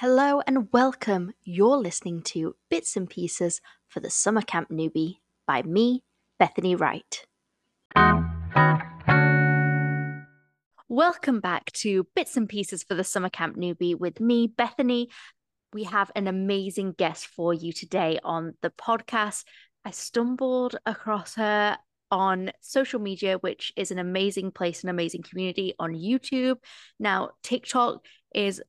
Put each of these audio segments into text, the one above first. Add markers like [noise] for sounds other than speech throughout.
Hello and welcome. You're listening to Bits and Pieces for the Summer Camp Newbie by me, Bethany Wright. Welcome back to Bits and Pieces for the Summer Camp Newbie with me, Bethany. We have an amazing guest for you today on the podcast. I stumbled across her on social media, which is an amazing place, an amazing community on YouTube. Now, TikTok is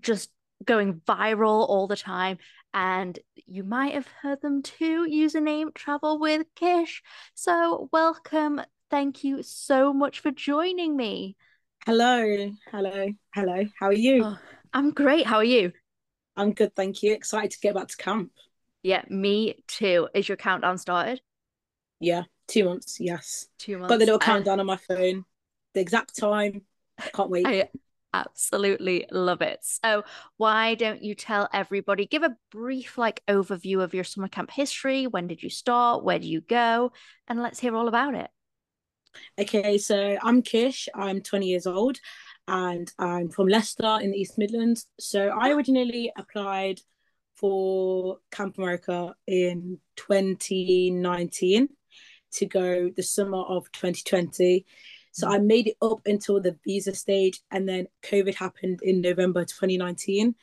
just going viral all the time. And you might have heard them too. Username Travel with Kish. So, welcome. Thank you so much for joining me. Hello, hello, hello. How are you? Oh, I'm great. How are you? I'm good, thank you. Excited to get back to camp. Yeah, me too. Is your countdown started? Yeah, two months. Yes, two months. Got the little uh, countdown on my phone. The exact time. Can't wait. I absolutely love it. So, why don't you tell everybody? Give a brief like overview of your summer camp history. When did you start? Where do you go? And let's hear all about it. Okay, so I'm Kish. I'm 20 years old and I'm from Leicester in the East Midlands. So I originally applied for Camp America in 2019 to go the summer of 2020. So I made it up until the visa stage, and then COVID happened in November 2019.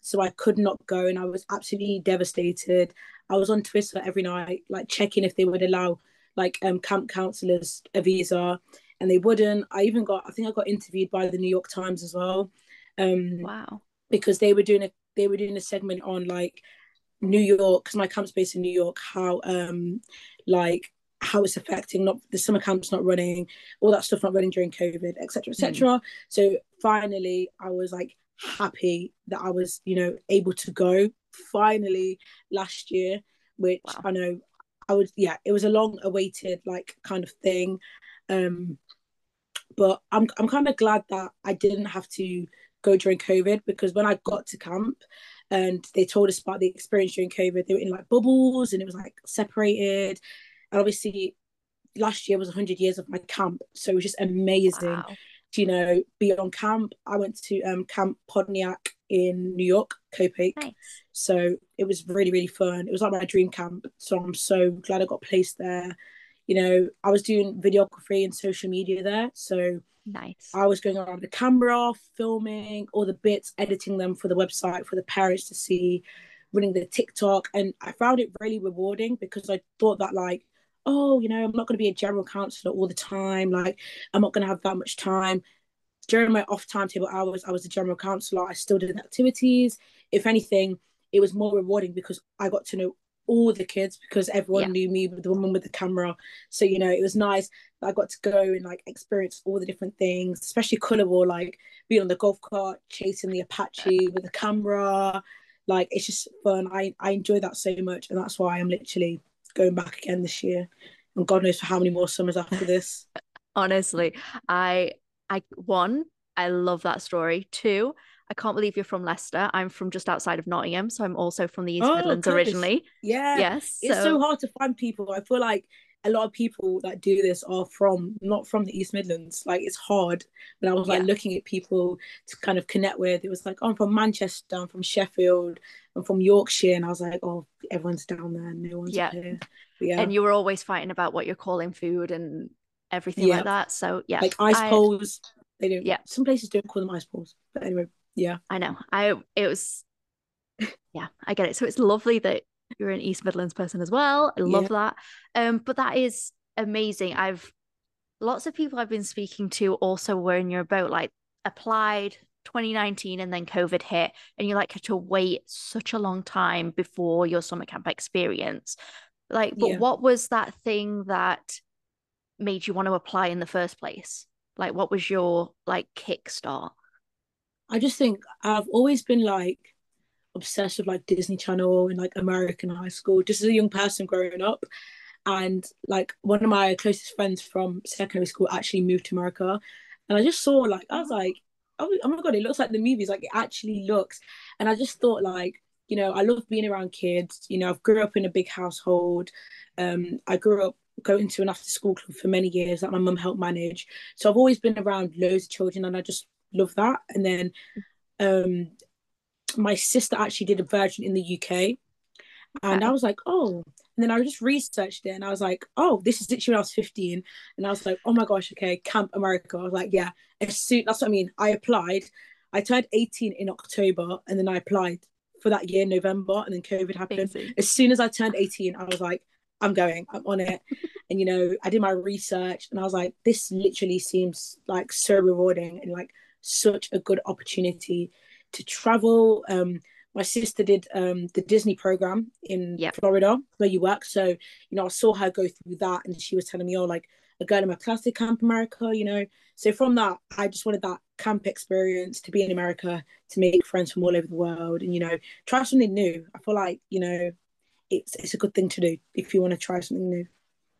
So I could not go, and I was absolutely devastated. I was on Twitter every night, like checking if they would allow like um, camp counselors a visa, and they wouldn't. I even got, I think I got interviewed by the New York Times as well. Um, wow! Because they were doing a they were doing a segment on like New York, because my camp's based in New York, how um like how it's affecting not the summer camps not running all that stuff not running during covid etc etc mm. so finally i was like happy that i was you know able to go finally last year which wow. i know I would yeah, it was a long awaited like kind of thing. Um but I'm I'm kind of glad that I didn't have to go during COVID because when I got to camp and they told us about the experience during COVID, they were in like bubbles and it was like separated. And obviously last year was 100 years of my camp so it was just amazing wow. to you know be on camp i went to um camp Pontiac in New York, Copake. Nice. So it was really, really fun. It was like my dream camp. So I'm so glad I got placed there. You know, I was doing videography and social media there. So nice. I was going around with the camera, filming all the bits, editing them for the website for the parents to see, running the TikTok. And I found it really rewarding because I thought that like, oh, you know, I'm not going to be a general counselor all the time. Like, I'm not going to have that much time during my off timetable hours, I was a general counselor. I still did activities. If anything, it was more rewarding because I got to know all the kids because everyone yeah. knew me with the woman with the camera. So, you know, it was nice that I got to go and like experience all the different things, especially Colour War, like being on the golf cart, chasing the Apache with the camera. Like it's just fun. I, I enjoy that so much. And that's why I'm literally going back again this year. And God knows for how many more summers after this. [laughs] Honestly, I I one, I love that story. Two, I can't believe you're from Leicester. I'm from just outside of Nottingham, so I'm also from the East oh, Midlands originally. Yeah. Yes. It's so... so hard to find people. I feel like a lot of people that do this are from not from the East Midlands. Like it's hard. When I was like yeah. looking at people to kind of connect with, it was like, oh, I'm from Manchester, I'm from Sheffield, I'm from Yorkshire, and I was like, oh, everyone's down there, no one's yeah. here. yeah. And you were always fighting about what you're calling food and everything yeah. like that. So yeah, like ice I, poles. They don't Yeah, some places don't call them ice poles, but anyway, yeah. I know. I it was. [laughs] Yeah, I get it. So it's lovely that you're an East Midlands person as well. I love yeah. that. Um, but that is amazing. I've lots of people I've been speaking to also were in your boat, like applied 2019 and then COVID hit, and you like had to wait such a long time before your summer camp experience. Like, but yeah. what was that thing that made you want to apply in the first place? Like, what was your like kickstart? I just think I've always been like obsessed with like Disney Channel and like American high school, just as a young person growing up. And like one of my closest friends from secondary school actually moved to America. And I just saw like, I was like, oh, oh my God, it looks like the movies. Like it actually looks. And I just thought like, you know, I love being around kids. You know, I've grew up in a big household. Um, I grew up going to an after school club for many years that my mum helped manage. So I've always been around loads of children and I just love that. And then um my sister actually did a version in the UK. And I was like, oh. And then I just researched it and I was like, oh, this is literally when I was 15. And I was like, oh my gosh, okay, Camp America. I was like, yeah, as soon that's what I mean. I applied. I turned 18 in October and then I applied for that year, November, and then COVID happened. As soon as I turned 18, I was like, I'm going, I'm on it. [laughs] and you know, I did my research and I was like, this literally seems like so rewarding and like such a good opportunity to travel. Um, my sister did um, the Disney program in yep. Florida where you work. So, you know, I saw her go through that and she was telling me, oh, like a girl in my class did Camp America, you know. So from that, I just wanted that camp experience to be in America, to make friends from all over the world and, you know, try something new. I feel like, you know, it's it's a good thing to do if you want to try something new.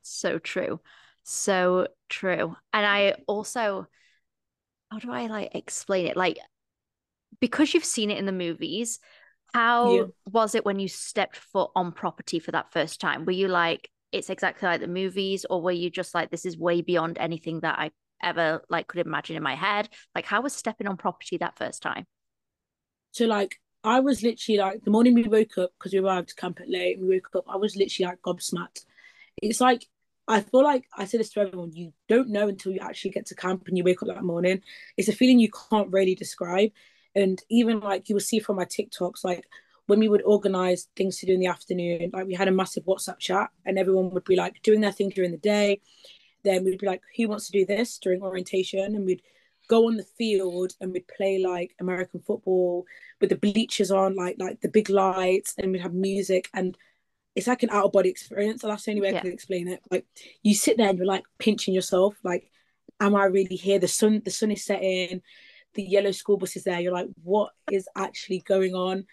So true. So true. And I also how do I like explain it? Like because you've seen it in the movies, how yeah. was it when you stepped foot on property for that first time? Were you like, it's exactly like the movies, or were you just like, this is way beyond anything that I ever like could imagine in my head? Like, how was stepping on property that first time? So, like, I was literally like the morning we woke up because we arrived to camp at late. We woke up, I was literally like gobsmacked. It's like I feel like I say this to everyone: you don't know until you actually get to camp and you wake up that morning. It's a feeling you can't really describe. And even like you will see from my TikToks, like when we would organize things to do in the afternoon, like we had a massive WhatsApp chat and everyone would be like doing their thing during the day. Then we'd be like, who wants to do this during orientation? And we'd go on the field and we'd play like American football with the bleachers on, like like the big lights, and we'd have music and it's like an out of body experience. So that's the only way yeah. I can explain it. Like you sit there and you're like pinching yourself, like, am I really here? The sun, the sun is setting the yellow school bus is there you're like what is actually going on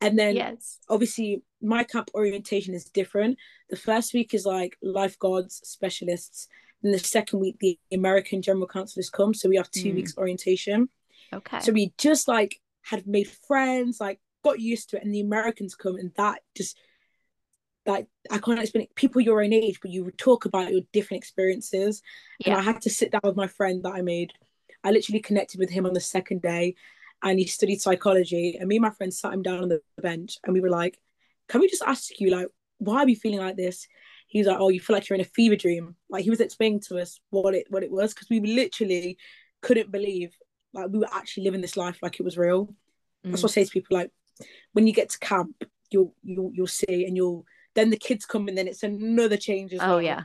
and then yes. obviously my camp orientation is different the first week is like lifeguards specialists and the second week the american general counselors come so we have two mm. weeks orientation okay so we just like had made friends like got used to it and the americans come and that just like I can't explain it. People your own age, but you would talk about your different experiences. Yeah. And I had to sit down with my friend that I made I literally connected with him on the second day and he studied psychology. And me and my friend sat him down on the bench and we were like, Can we just ask you, like, why are you feeling like this? He was like, Oh, you feel like you're in a fever dream. Like he was explaining to us what it what it was because we literally couldn't believe like we were actually living this life like it was real. Mm. That's what I say to people like when you get to camp, you'll you'll you'll see and you'll then the kids come and then it's another change as oh, well. yeah.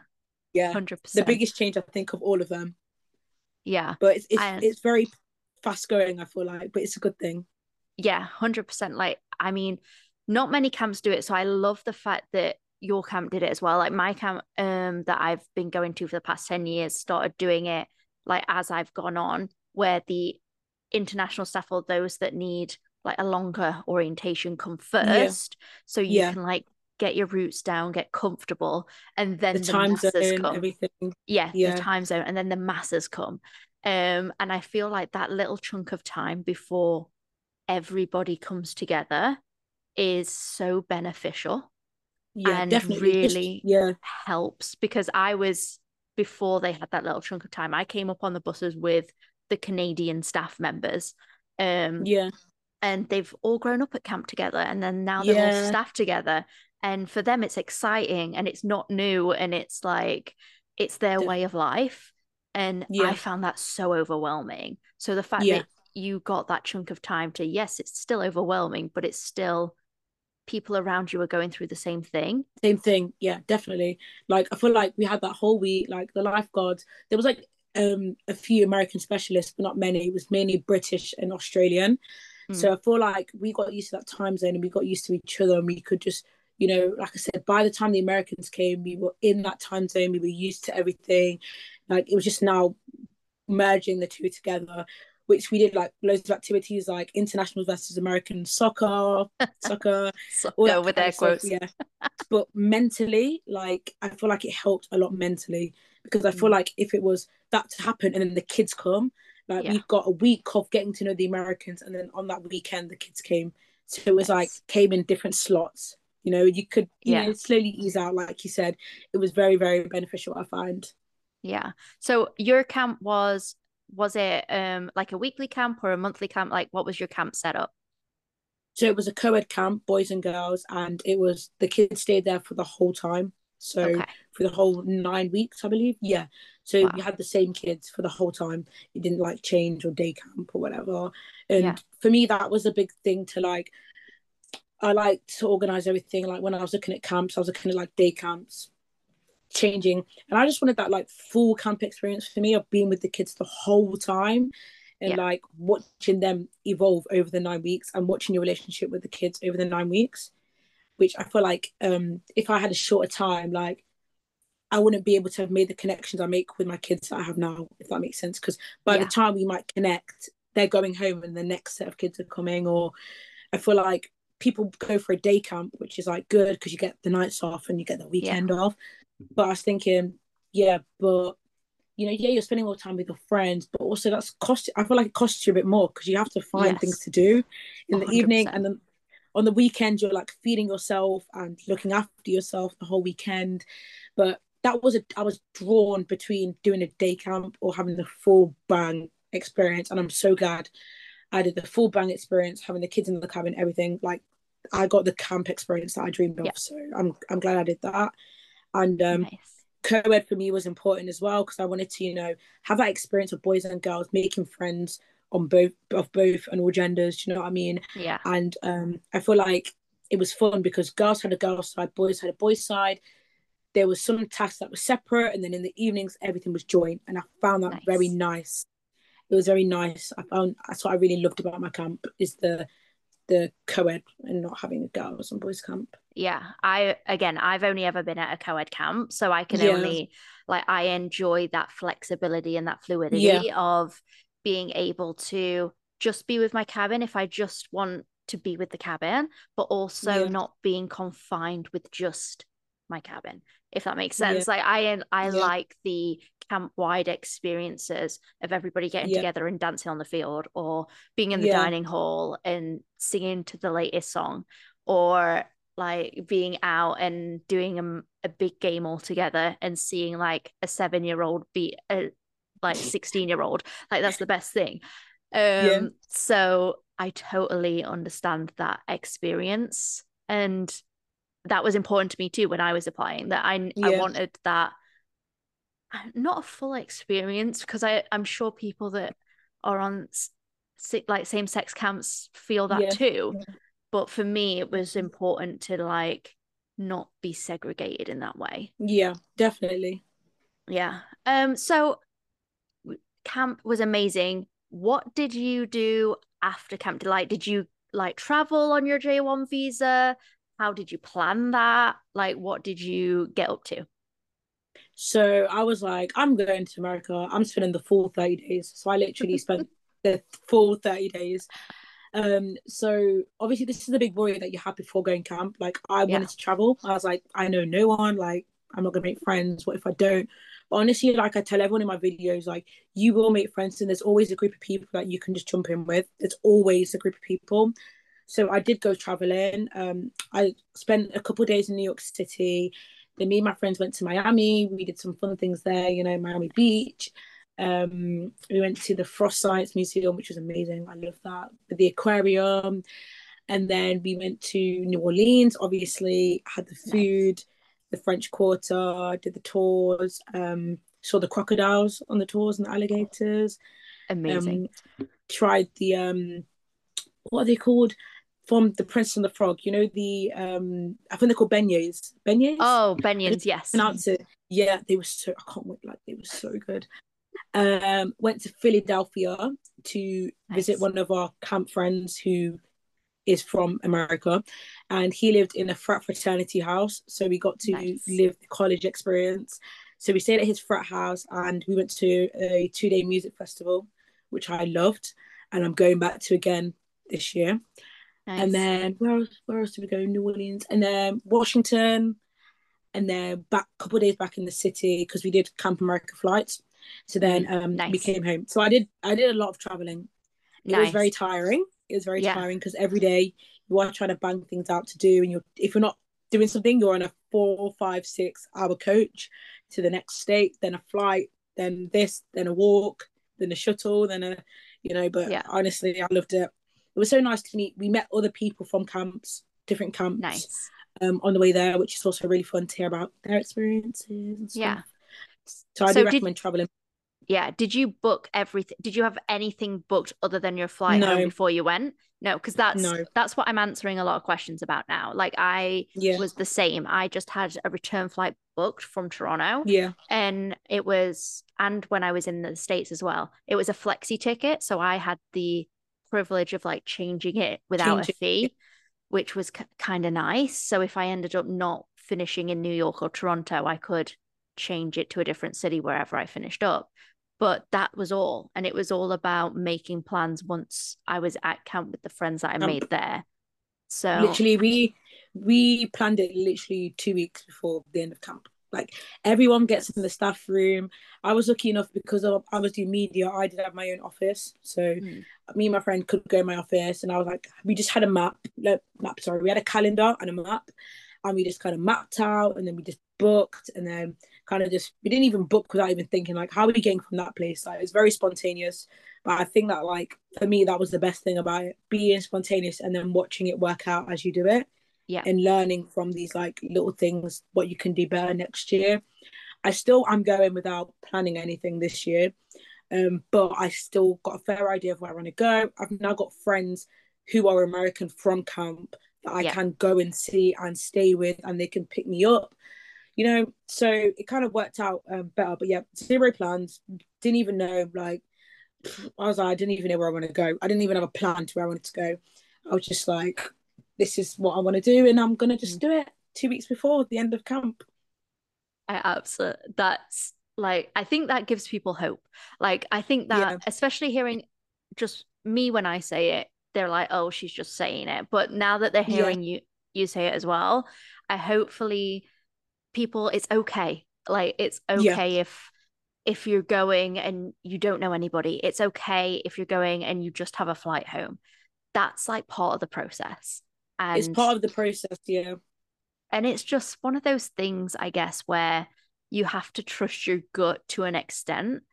Yeah. 100%. The biggest change I think of all of them. Yeah. But it's it's, it's very fast going, I feel like, but it's a good thing. Yeah, 100%. Like, I mean, not many camps do it. So I love the fact that your camp did it as well. Like my camp um that I've been going to for the past 10 years started doing it like as I've gone on, where the international staff or those that need like a longer orientation come first. Yeah. So you yeah. can like get your roots down, get comfortable, and then the, the time zone, come. everything. Yeah, yeah, the time zone, and then the masses come. Um, and I feel like that little chunk of time before everybody comes together is so beneficial. Yeah, and definitely. really yeah. helps because I was before they had that little chunk of time, I came up on the buses with the Canadian staff members. Um, yeah. And they've all grown up at camp together and then now they're yeah. all staff together and for them it's exciting and it's not new and it's like it's their way of life. And yeah. i found that so overwhelming. So the fact yeah. that you got that chunk of time to yes it's still overwhelming but it's still people around you are going through the same thing. Same thing. Yeah definitely. Like i feel like we had that whole week like the lifeguards there was like um a few american specialists but not many. It was mainly british and australian. Mm. so i feel like we got used to that time zone and we got used to each other and we could just you know, like I said, by the time the Americans came, we were in that time zone, we were used to everything. Like it was just now merging the two together, which we did like loads of activities like international versus American soccer, [laughs] soccer, soccer with their quotes. yeah. but mentally, like I feel like it helped a lot mentally because I feel mm. like if it was that to happen and then the kids come, like yeah. we've got a week of getting to know the Americans and then on that weekend the kids came. So it was nice. like came in different slots you know you could you yeah. know slowly ease out like you said it was very very beneficial i find yeah so your camp was was it um like a weekly camp or a monthly camp like what was your camp set up So it was a co-ed camp, boys and girls, and it was the kids stayed there for the whole time. So okay. for the whole nine weeks, I believe. Yeah. So wow. you had the same kids for the whole time. You didn't like change or day camp or whatever. And yeah. for me, that was a big thing to like. I like to organize everything. Like when I was looking at camps, I was looking at like day camps, changing, and I just wanted that like full camp experience for me of being with the kids the whole time and yeah. like watching them evolve over the nine weeks and watching your relationship with the kids over the nine weeks which i feel like um if i had a shorter time like i wouldn't be able to have made the connections i make with my kids that i have now if that makes sense because by yeah. the time we might connect they're going home and the next set of kids are coming or i feel like people go for a day camp which is like good because you get the nights off and you get the weekend yeah. off mm-hmm. but i was thinking yeah but you know, yeah, you're spending more time with your friends, but also that's cost. I feel like it costs you a bit more because you have to find yes. things to do in 100%. the evening, and then on the weekend you're like feeding yourself and looking after yourself the whole weekend. But that was a I was drawn between doing a day camp or having the full bang experience, and I'm so glad I did the full bang experience, having the kids in the cabin, everything. Like I got the camp experience that I dreamed of, yeah. so I'm I'm glad I did that. And um, nice co-ed for me was important as well because I wanted to, you know, have that experience of boys and girls making friends on both of both and all genders. you know what I mean? Yeah. And um, I feel like it was fun because girls had a girls side, boys had a boys side. There was some tasks that were separate, and then in the evenings everything was joined, and I found that nice. very nice. It was very nice. I found that's what I really loved about my camp is the the co-ed and not having a girls and boys camp yeah i again i've only ever been at a co-ed camp so i can yeah. only like i enjoy that flexibility and that fluidity yeah. of being able to just be with my cabin if i just want to be with the cabin but also yeah. not being confined with just my cabin if that makes sense like i i like the camp wide experiences of everybody getting yeah. together and dancing on the field or being in the yeah. dining hall and singing to the latest song or like being out and doing a, a big game all together and seeing like a seven year old beat a like [laughs] 16 year old like that's the best thing um yeah. so i totally understand that experience and that was important to me too when i was applying that i yeah. i wanted that not a full experience because I I'm sure people that are on like same sex camps feel that yeah. too. Yeah. But for me, it was important to like not be segregated in that way. Yeah, definitely. Yeah. Um. So camp was amazing. What did you do after Camp Delight? Did you like travel on your J one visa? How did you plan that? Like, what did you get up to? So I was like, I'm going to America. I'm spending the full 30 days. So I literally [laughs] spent the full 30 days. Um, so obviously this is a big worry that you have before going camp. Like I yeah. wanted to travel. I was like, I know no one, like I'm not gonna make friends. What if I don't? But honestly, like I tell everyone in my videos, like you will make friends and there's always a group of people that you can just jump in with. There's always a group of people. So I did go traveling. Um, I spent a couple days in New York City then me and my friends went to Miami. We did some fun things there, you know, Miami Beach. Um, we went to the Frost Science Museum, which was amazing. I love that. The aquarium. And then we went to New Orleans, obviously, had the food, the French Quarter, did the tours, um, saw the crocodiles on the tours and the alligators. Amazing. Um, tried the um what are they called? From the Prince and the Frog. You know the um I think they're called beignets. Beignets. Oh, beignets. Yes. Pronounce it. Yeah, they were so. I can't wait. Like they were so good. Um, went to Philadelphia to nice. visit one of our camp friends who is from America, and he lived in a frat fraternity house. So we got to nice. live the college experience. So we stayed at his frat house, and we went to a two day music festival, which I loved, and I'm going back to again this year. Nice. And then where else, where else did we go? New Orleans, and then Washington, and then back a couple days back in the city because we did Camp America flights. So then mm, um, nice. we came home. So I did I did a lot of traveling. It nice. was very tiring. It was very yeah. tiring because every day you are trying to bang things out to do, and you're if you're not doing something, you're on a four, five, six hour coach to the next state, then a flight, then this, then a walk, then a shuttle, then a you know. But yeah. honestly, I loved it it was so nice to meet. We met other people from camps, different camps, Nice. um, on the way there, which is also really fun to hear about their experiences. Yeah. So I So do did- recommend traveling. Yeah. Did you book everything? Did you have anything booked other than your flight No. before you went? No, because that's No. that's what I'm answering a lot of questions about now. Like I Yeah. was the same. I just had a return flight booked from Toronto. Yeah. and it was and when i was in the states as well it was a flexi ticket so i had the privilege of like changing it without Changing a fee which was kind of nice so if i ended up not finishing in new york or toronto i could change it to a different city wherever i finished up but that was all and it was all about making plans once i was at camp with the friends that i Camp. made there so Literally, we we planned it literally two weeks before the end of camp. Like everyone gets in the staff room. I was lucky enough because of, I was doing media. I did have my own office, so Mm. me and my friend could go in my office, and I was like, we just had a map, no, map. Sorry, we had a calendar and a map, and we just kind of mapped out, and then we just booked, and then kind of just we didn't even book without even thinking like, how are we getting from that place? Like it's very spontaneous, but I think that like for me that was the best thing about it, being spontaneous and then watching it work out as you do it yeah. and learning from these like little things what you can do better next year. I still i'm going without planning anything this year um but i still got a fair idea of where i want to go. I've now got friends who are american from camp that i Yeah. can go and see and stay with and they can pick me up you know? So it kind of worked out um, better but yeah zero plans. Didn't even know like i was like i didn't even know where i want to go. I didn't even have a plan to where i wanted to go. I was just like this is what I want to do, and I'm gonna just mm. do it two weeks before the end of camp. I absolutely that's like I think that gives people hope. Like I think that Yeah. especially hearing just me when I say it, they're like, "Oh, she's just saying it." But now that they're Yeah. hearing you you say it as well, I hopefully people it's okay. Like it's Yeah. okay if if you're going and you don't know anybody. It's okay if you're going and you just have a flight home. That's like part of the process. And it's part of the process, yeah. and it's just one of those things, I guess, where you have to trust your gut to an extent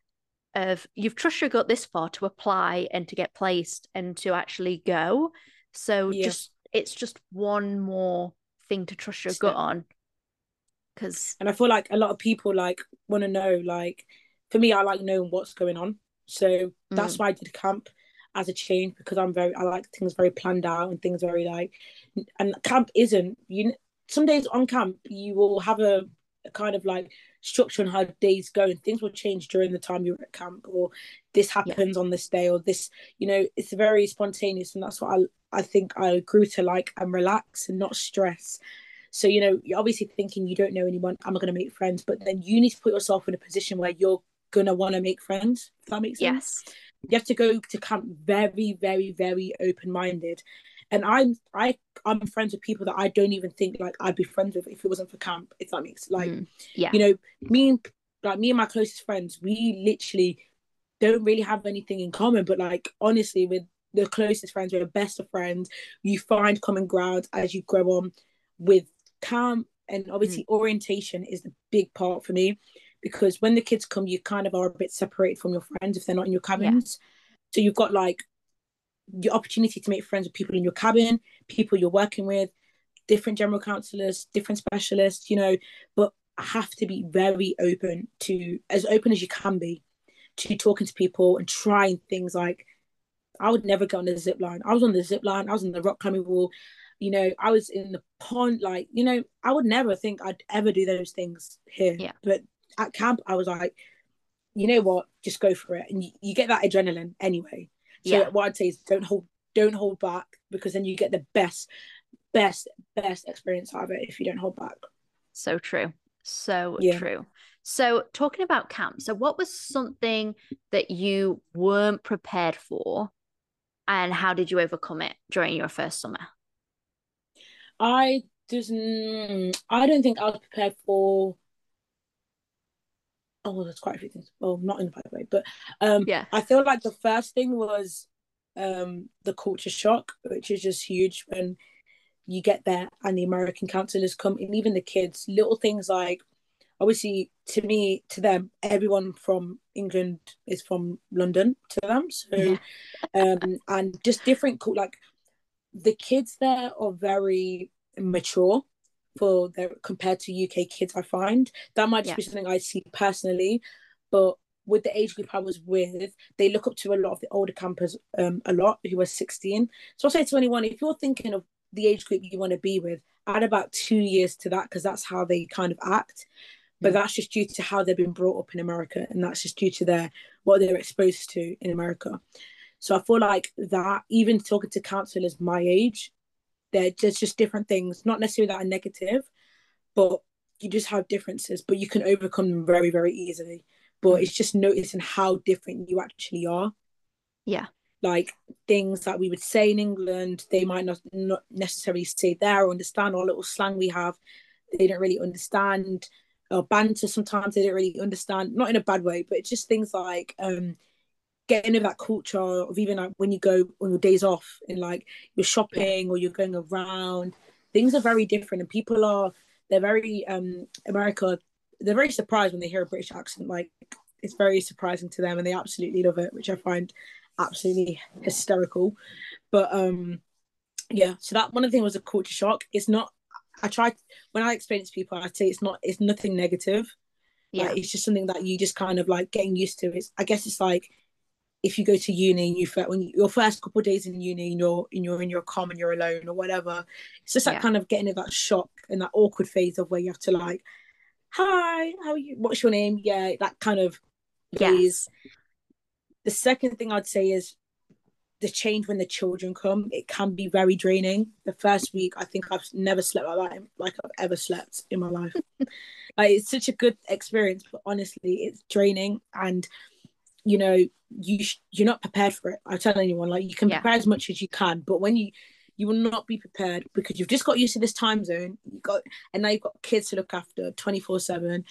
of you've trust your gut this far to apply and to get placed and to actually go. So Yeah. just it's just one more thing to trust your gut on. Cause And I feel like a lot of people like want to know. Like for me, I like knowing what's going on, so that's mm. why I did camp as a change because I'm very I like things very planned out and things very like. And camp isn't you. Some days on camp you will have a, a kind of like structure on how days go and things will change during the time you're at camp or this happens on this day or this you know it's very spontaneous and that's what I I think I grew to like and relax and not stress so you know you're obviously thinking you don't know anyone am I going to make friends but then you need to put yourself in a position where you're going to want to make friends if that makes sense yes. You have to go to camp very very very open minded and I'm I I'm friends with people that I don't even think like I'd be friends with if it wasn't for camp if that makes like Mm. Yeah. you know me and like me and my closest friends we literally don't really have anything in common but like honestly with the closest friends we're best of friends you find common ground as you grow on with camp and obviously orientation is the big part for me because when the kids come you kind of are a bit separated from your friends if they're not in your cabins. So you've got like the opportunity to make friends with people in your cabin people you're working with different general counselors different specialists you know. But have to be very open to as open as you can be to talking to people and trying things. Like I would never go on the zip line. I was on the zip line, I was on the rock climbing wall, you know, I was in the pond, like, you know, I would never think I'd ever do those things here. Yeah. But at camp I was like, you know what, just go for it. And you, you get that adrenaline anyway. So Yeah. what I'd say is don't hold don't hold back because then you get the best, best, best experience out of it if you don't hold back. So true. So Yeah. true. So, talking about camp, so what was something that you weren't prepared for, and how did you overcome it during your first summer? I just I don't think I was prepared for. Oh, there's quite a few things. Well, not in the way, but um, Yeah. I feel like the first thing was um the culture shock, which is just huge when you get there and the American counselors come, and even the kids. Little things like obviously to me to them everyone from england is from london to them so yeah. um and just different like the kids there are very mature for their compared to uk kids i find that might just yeah. be something i see personally but with the age group I was with, they look up to a lot of the older campers um, a lot who are 16. So I'll say to anyone, if you're thinking of the age group you want to be with, add about two years to that because that's how they kind of act but that's just due to how they've been brought up in America, and that's just due to their what they're exposed to in America. So I feel like that even talking to counselors my age, there's just different things, not necessarily that are negative, but you just have differences, but you can overcome them very, very easily. But it's just noticing how different you actually are. Yeah. Like things that we would say in England, they might not, not necessarily say there or understand, or little slang we have, they don't really understand or banter sometimes they don't really understand not in a bad way but it's just things like um getting into that culture of even like when you go on your days off and like you're shopping or you're going around things are very different. And people are they're very um america they're very surprised when they hear a british accent. Like it's very surprising to them and they absolutely love it which i find absolutely hysterical. But um yeah so that one of the things was a culture shock. It's not I try when I explain it to people, I say it's not it's nothing negative. Yeah, like, it's just something that you just kind of like getting used to. It's I guess it's like if you go to uni and you when your first couple of days in uni and you're and you're in your com and you're alone or whatever, it's just that yeah. kind of getting that shock and that awkward phase of where you have to like, hi, how are you? What's your name? Yeah, that kind of phase. Yes. The second thing I'd say is the change when the children come it can be very draining the first week i think i've never slept like that like i've ever slept in my life [laughs] like it's such a good experience but honestly it's draining and you know you sh- you're not prepared for it i tell anyone like you can yeah. prepare as much as you can but when you you will not be prepared because you've just got used to this time zone you got and now you've got kids to look after 24 7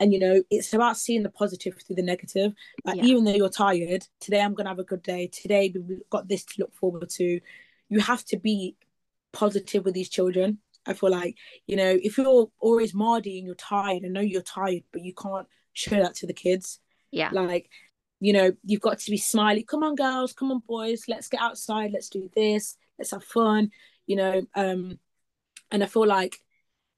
and you know it's about seeing the positive through the negative like yeah. even though you're tired today i'm gonna have a good day today we've got this to look forward to you have to be positive with these children i feel like you know if you're always mardy and you're tired i know you're tired but you can't show that to the kids yeah like you know you've got to be smiley. Come on girls. Come on boys. Let's get outside. Let's do this. Let's have fun you know um and i feel like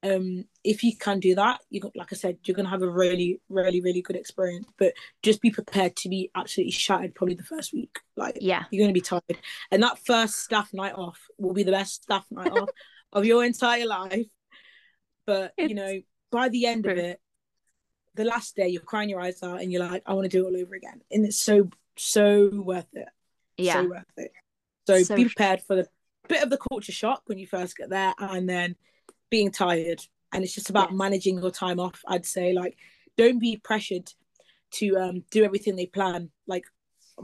um if you can do that you like i said you're gonna have a really really really good experience. But just be prepared to be absolutely shattered probably the first week. Like yeah. you're gonna be tired. And that first staff night off will be the best staff night [laughs] off of your entire life. But it's you know by the end true. of it the last day you're crying your eyes out and you're like i want to do it all over again. And it's so so worth it. Yeah. so worth it. So, so be prepared for the bit of the culture shock when you first get there and then being tired. And it's just about yes. managing your time off i'd say. Like don't be pressured to um, do everything they plan. Like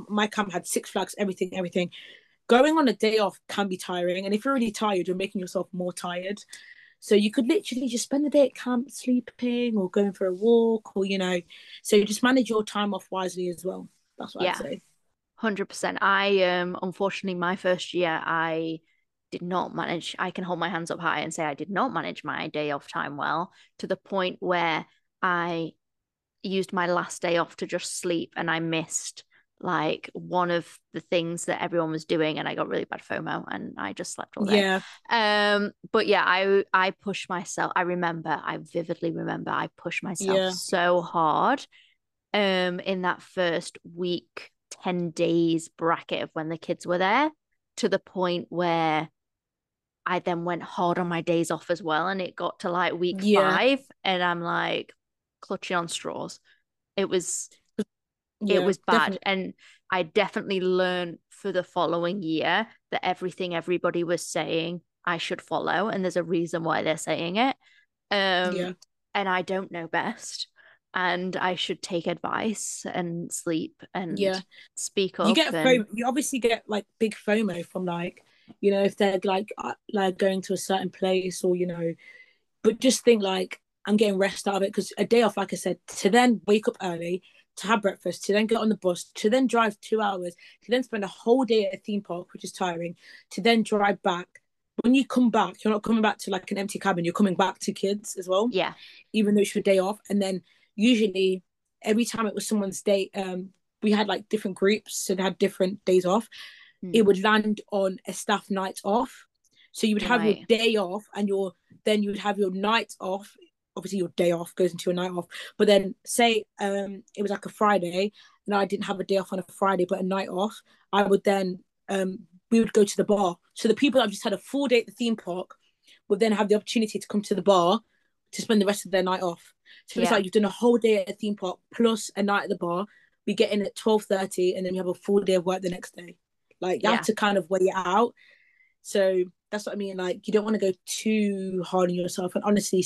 my camp had six flags everything everything. Going on a day off can be tiring. And if you're really tired you're making yourself more tired so you could literally just spend the day at camp sleeping or going for a walk or you know so just manage your time off wisely as well. That's what yeah. i'd say 100% i um unfortunately my first year i did not manage, I can hold my hands up high and say I did not manage my day off time well to the point where I used my last day off to just sleep and I missed like one of the things that everyone was doing and I got really bad FOMO and I just slept all day. Yeah. Um but yeah, I I pushed myself. I remember, I vividly remember I pushed myself yeah. so hard um in that first week 10 days bracket of when the kids were there to the point where I then went hard on my days off as well. And it got to like week yeah. five, and I'm like clutching on straws. It was yeah, it was bad. Definitely. And I definitely learned for the following year that everything everybody was saying I should follow. And there's a reason why they're saying it. Um yeah. and I don't know best. And I should take advice and sleep and yeah. speak up. You get and... FOMO, you obviously get like big FOMO from like you know if they're like uh, like going to a certain place or you know but just think like i'm getting rest out of it because a day off like i said to then wake up early to have breakfast to then get on the bus to then drive two hours to then spend a whole day at a theme park which is tiring to then drive back when you come back, you're not coming back to like an empty cabin. You're coming back to kids as well. Yeah. Even though it's your day off, and then usually every time it was someone's day, um, we had like different groups, so they had different days off. Mm. It would land on a staff night off. So you would have right. your day off, and your then you would have your night off. Obviously, your day off goes into a night off. But then, say um, it was like a Friday, and I didn't have a day off on a Friday, but a night off. I would then um, we would go to the bar. So the people that have just had a full day at the theme park would then have the opportunity to come to the bar to spend the rest of their night off. So yeah. it's like you've done a whole day at a theme park plus a night at the bar. We get in at twelve thirty, and then you have a full day of work the next day. Like you yeah. have to kind of weigh it out. So that's what I mean. Like you don't want to go too hard on yourself. And honestly,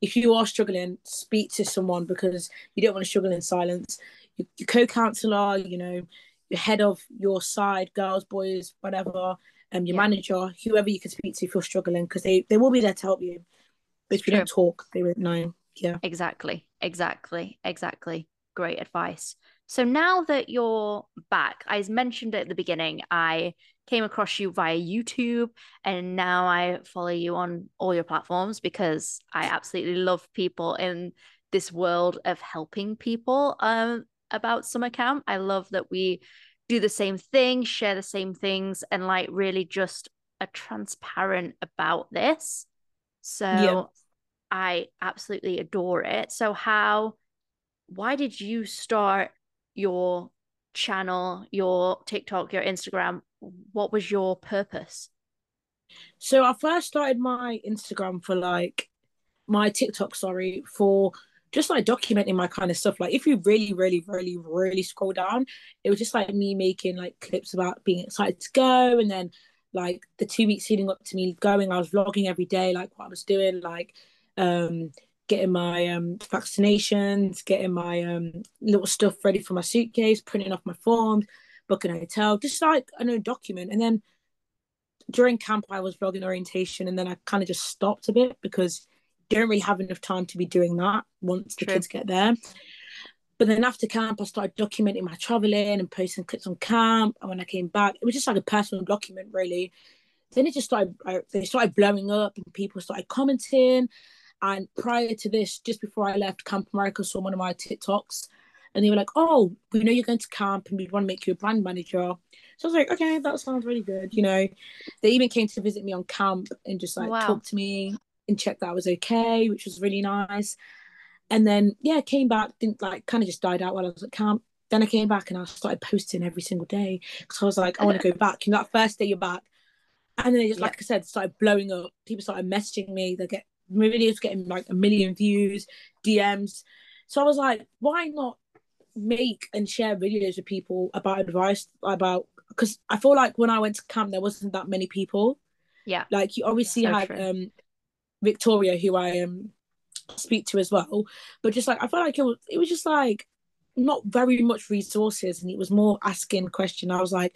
if you are struggling, speak to someone because you don't want to struggle in silence. Your, your co-counselor, you know, your head of your side, girls, boys, whatever, um, your yeah. manager, whoever you can speak to if you're struggling, because they, they will be there to help you. But if you don't talk, they won't know. Yeah. Exactly. Exactly. Exactly. Great advice. So now that you're back, I mentioned at the beginning, I came across you via YouTube and now I follow you on all your platforms because I absolutely love people in this world of helping people. Um, about summer camp. I love that we do the same thing, share the same things, and like really just are transparent about this. So yeah. I absolutely adore it. So, how, why did you start your channel, your TikTok, your Instagram? What was your purpose? So, I first started my Instagram for like my TikTok, sorry, for just like documenting my kind of stuff. Like if you really, really, really, really scroll down, it was just like me making like clips about being excited to go, and then like the two weeks leading up to me going, I was vlogging every day, like what I was doing, like um getting my um vaccinations, getting my um little stuff ready for my suitcase, printing off my forms, booking a hotel, just like I know document. And then during camp I was vlogging orientation and then I kind of just stopped a bit because don't really have enough time to be doing that once the True. kids get there. But then after camp, I started documenting my traveling and posting clips on camp. And when I came back, it was just like a personal document, really. Then it just started, they started blowing up and people started commenting. And prior to this, just before I left, Camp America saw one of my TikToks and they were like, Oh, we know you're going to camp and we want to make you a brand manager. So I was like, Okay, that sounds really good. You know, they even came to visit me on camp and just like wow. talk to me and checked that I was okay, which was really nice. And then yeah, came back, didn't like kind of just died out while I was at camp. Then I came back and I started posting every single day because I was like, I want to go back. You know, that first day you're back, and then they just yeah. like I said, started blowing up. People started messaging me. They get my videos getting like a million views, DMs. So I was like, why not make and share videos with people about advice about because I feel like when I went to camp there wasn't that many people. Yeah. Like you obviously so had true. um Victoria, who I um speak to as well. But just like I felt like it was it was just like not very much resources and it was more asking question. I was like,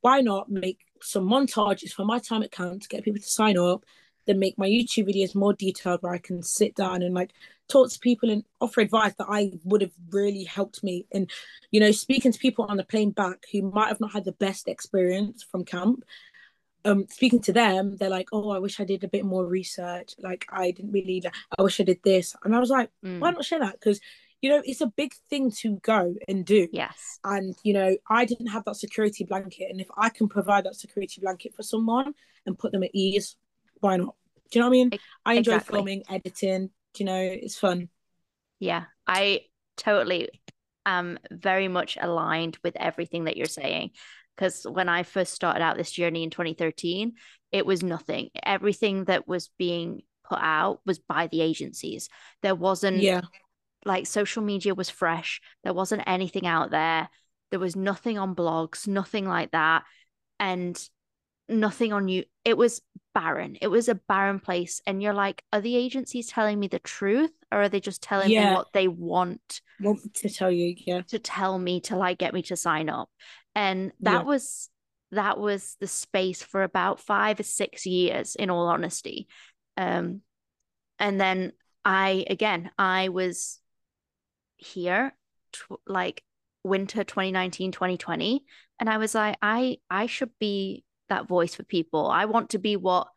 why not make some montages for my time at camp to get people to sign up, then make my YouTube videos more detailed where I can sit down and like talk to people and offer advice that I would have really helped me. And, you know, speaking to people on the plane back who might have not had the best experience from camp. Um speaking to them they're like oh i wish i did a bit more research. Like i didn't really i wish i did this. And i was like mm. why not share that? Because you know it's a big thing to go and do. Yes. And you know i didn't have that security blanket. And if i can provide that security blanket for someone and put them at ease why not do you know what i mean i enjoy exactly. filming editing do you know it's fun yeah i totally am very much aligned with everything that you're saying because when I first started out this journey in 2013, it was nothing. Everything that was being put out was by the agencies. There wasn't yeah. like social media was fresh. There wasn't anything out there. There was nothing on blogs, nothing like that. And nothing on you. It was barren. It was a barren place. And you're like, are the agencies telling me the truth or are they just telling yeah. me what they want? Want to tell you, yeah. To tell me to like get me to sign up and that yeah. was that was the space for about five or six years in all honesty um and then i again i was here t- like winter 2019 2020 and i was like i i should be that voice for people i want to be what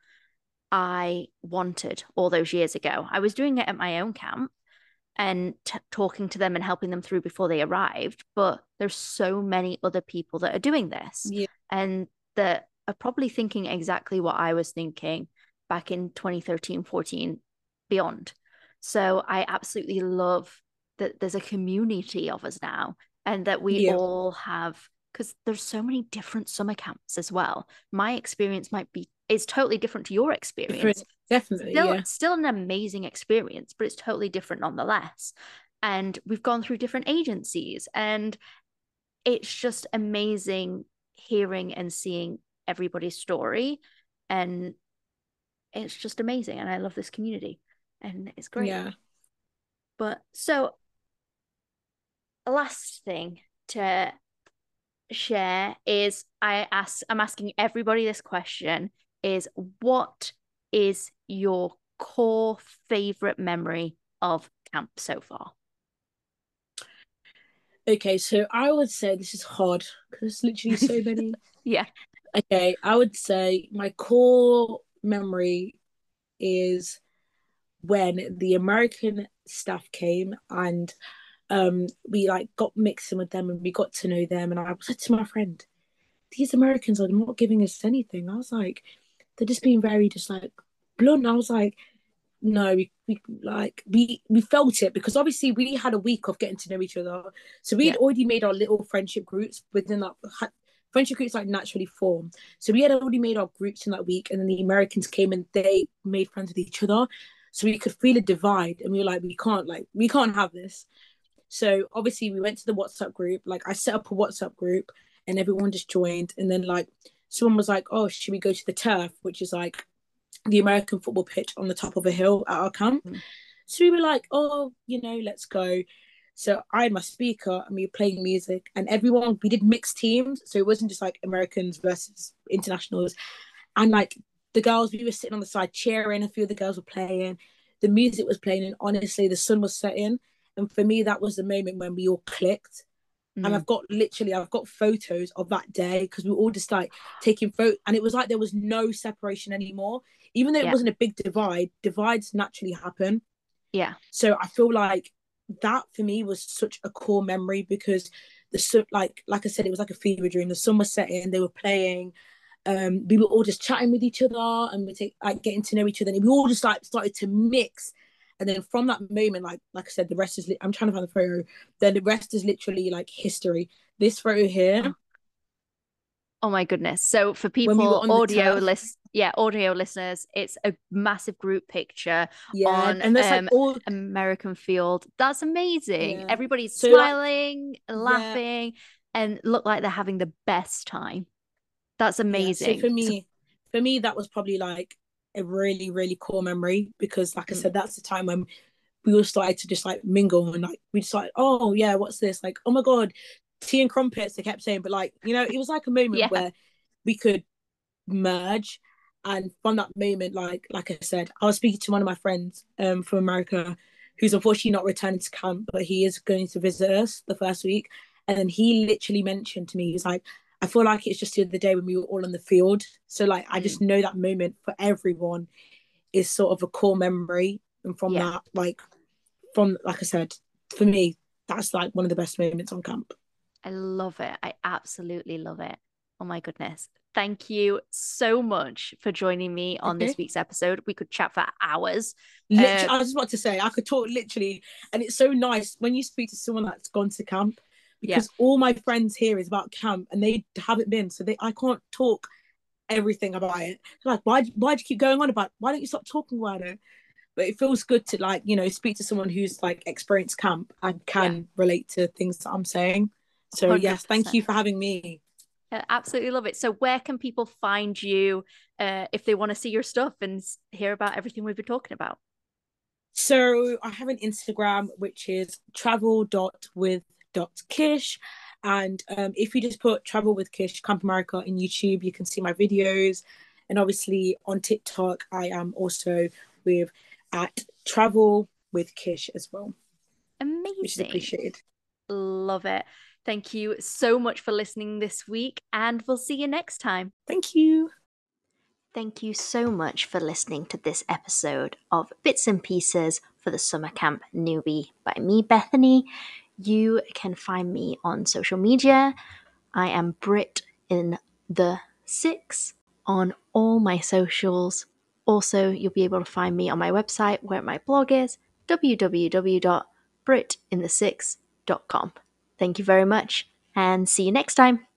I wanted all those years ago. I was doing it at my own camp and t- talking to them and helping them through before they arrived. But there's so many other people that are doing this Yeah. and that are probably thinking exactly what I was thinking back in 2013, 14, beyond. So I absolutely love that there's a community of us now and that we Yeah. all have because there's so many different summer camps as well. My experience might be is totally different to your experience. Different, definitely. Still, yeah. still an amazing experience, but it's totally different nonetheless. And we've gone through different agencies, and it's just amazing hearing and seeing everybody's story. And it's just amazing. And I love this community, and it's great. Yeah. But so, last thing to share is I ask I'm asking everybody this question is what is your core favorite memory of camp so far? Okay, so I would say this is hard because there's literally so [laughs] many. Yeah. Okay, I would say my core memory is when the American staff came and um we like got mixing with them and we got to know them and I said to my friend, these Americans are not giving us anything. I was like, they're just being very just like blunt. I was like, no, we, we like we we felt it because obviously we had a week of getting to know each other. So we had Yeah. already made our little friendship groups within that ha- friendship groups like naturally form. So we had already made our groups in that week, and then the Americans came and they made friends with each other. So we could feel a divide, and we were like, we can't like we can't have this. So obviously we went to the WhatsApp group. Like I set up a WhatsApp group, and everyone just joined. And then like someone was like, oh, should we go to the turf, which is like the American football pitch on the top of a hill at our camp. Mm. So we were like, oh, you know, let's go. So I had my speaker and we were playing music, and everyone we did mixed teams, so it wasn't just like Americans versus internationals. And like the girls, we were sitting on the side cheering. A few of the girls were playing. The music was playing, and honestly, the sun was setting. And for me, that was the moment when we all clicked and Mm. I've got literally I've got photos of that day because we were all just like taking photo and it was like there was no separation anymore even though it Yeah. wasn't a big divide divides naturally happen Yeah. so I feel like that for me was such a core memory because the sun like like I said it was like a fever dream the sun was setting they were playing um we were all just chatting with each other and we take like getting to know each other and we all just like started to mix and then from that moment like like I said the rest is li- I'm trying to find the photo then the rest is literally like history this photo here Oh my goodness. So for people audio list yeah, audio listeners, it's a massive group picture yeah on, and there's um, like all American Field. That's amazing. Yeah. Everybody's So, like- smiling, laughing, and look like they're having the best time. That's Yeah, amazing. So for me, for me, that was probably like a really, really core memory because, like I Mm. said, that's the time when we all started to just like mingle and like we like, oh yeah, what's this? Like, oh my god, tea and crumpets. They kept saying, but like you know, it was like a [laughs] moment Yeah. where we could merge. And from that moment, like like I said, I was speaking to one of my friends um from America, who's unfortunately not returning to camp, but he is going to visit us the first week. And he literally mentioned to me, he's like, I feel like it's just the other day when we were all on the field. So like I just know that moment for everyone is sort of a core memory. And from Yeah. that, like from like I said, for me, that's like one of the best moments on camp. I love it. I absolutely love it. Oh my goodness. Thank you so much for joining me on this week's episode. We could chat for hours. Literally, Uh, I was about to say I could talk literally, and it's so nice when you speak to someone that's gone to camp Yeah. because all my friends here is about camp and they haven't been, so they I can't talk everything about it. They're like, why why do you keep going on about? Why don't you stop talking about it? But it feels good to like you know speak to someone who's like experienced camp and can relate to things that I'm saying. So yes, thank you for having me. I absolutely love it. So, where can people find you uh, if they want to see your stuff and hear about everything we've been talking about? So I have an Instagram which is travel.with.kish. And um, if you just put travel with Kish Camp America in YouTube, you can see my videos. And obviously on TikTok, I am also with at travel with Kish as well, which is Amazing. appreciated. Love it. Thank you so much for listening this week, and we'll see you next time. Thank you. Thank you so much for listening to this episode of Bits and Pieces for the Summer Camp Newbie by me, Bethany. You can find me on social media. I am Brit in the Six on all my socials. Also, you'll be able to find me on my website where my blog is www.britinthesix.com. Thank you very much and see you next time.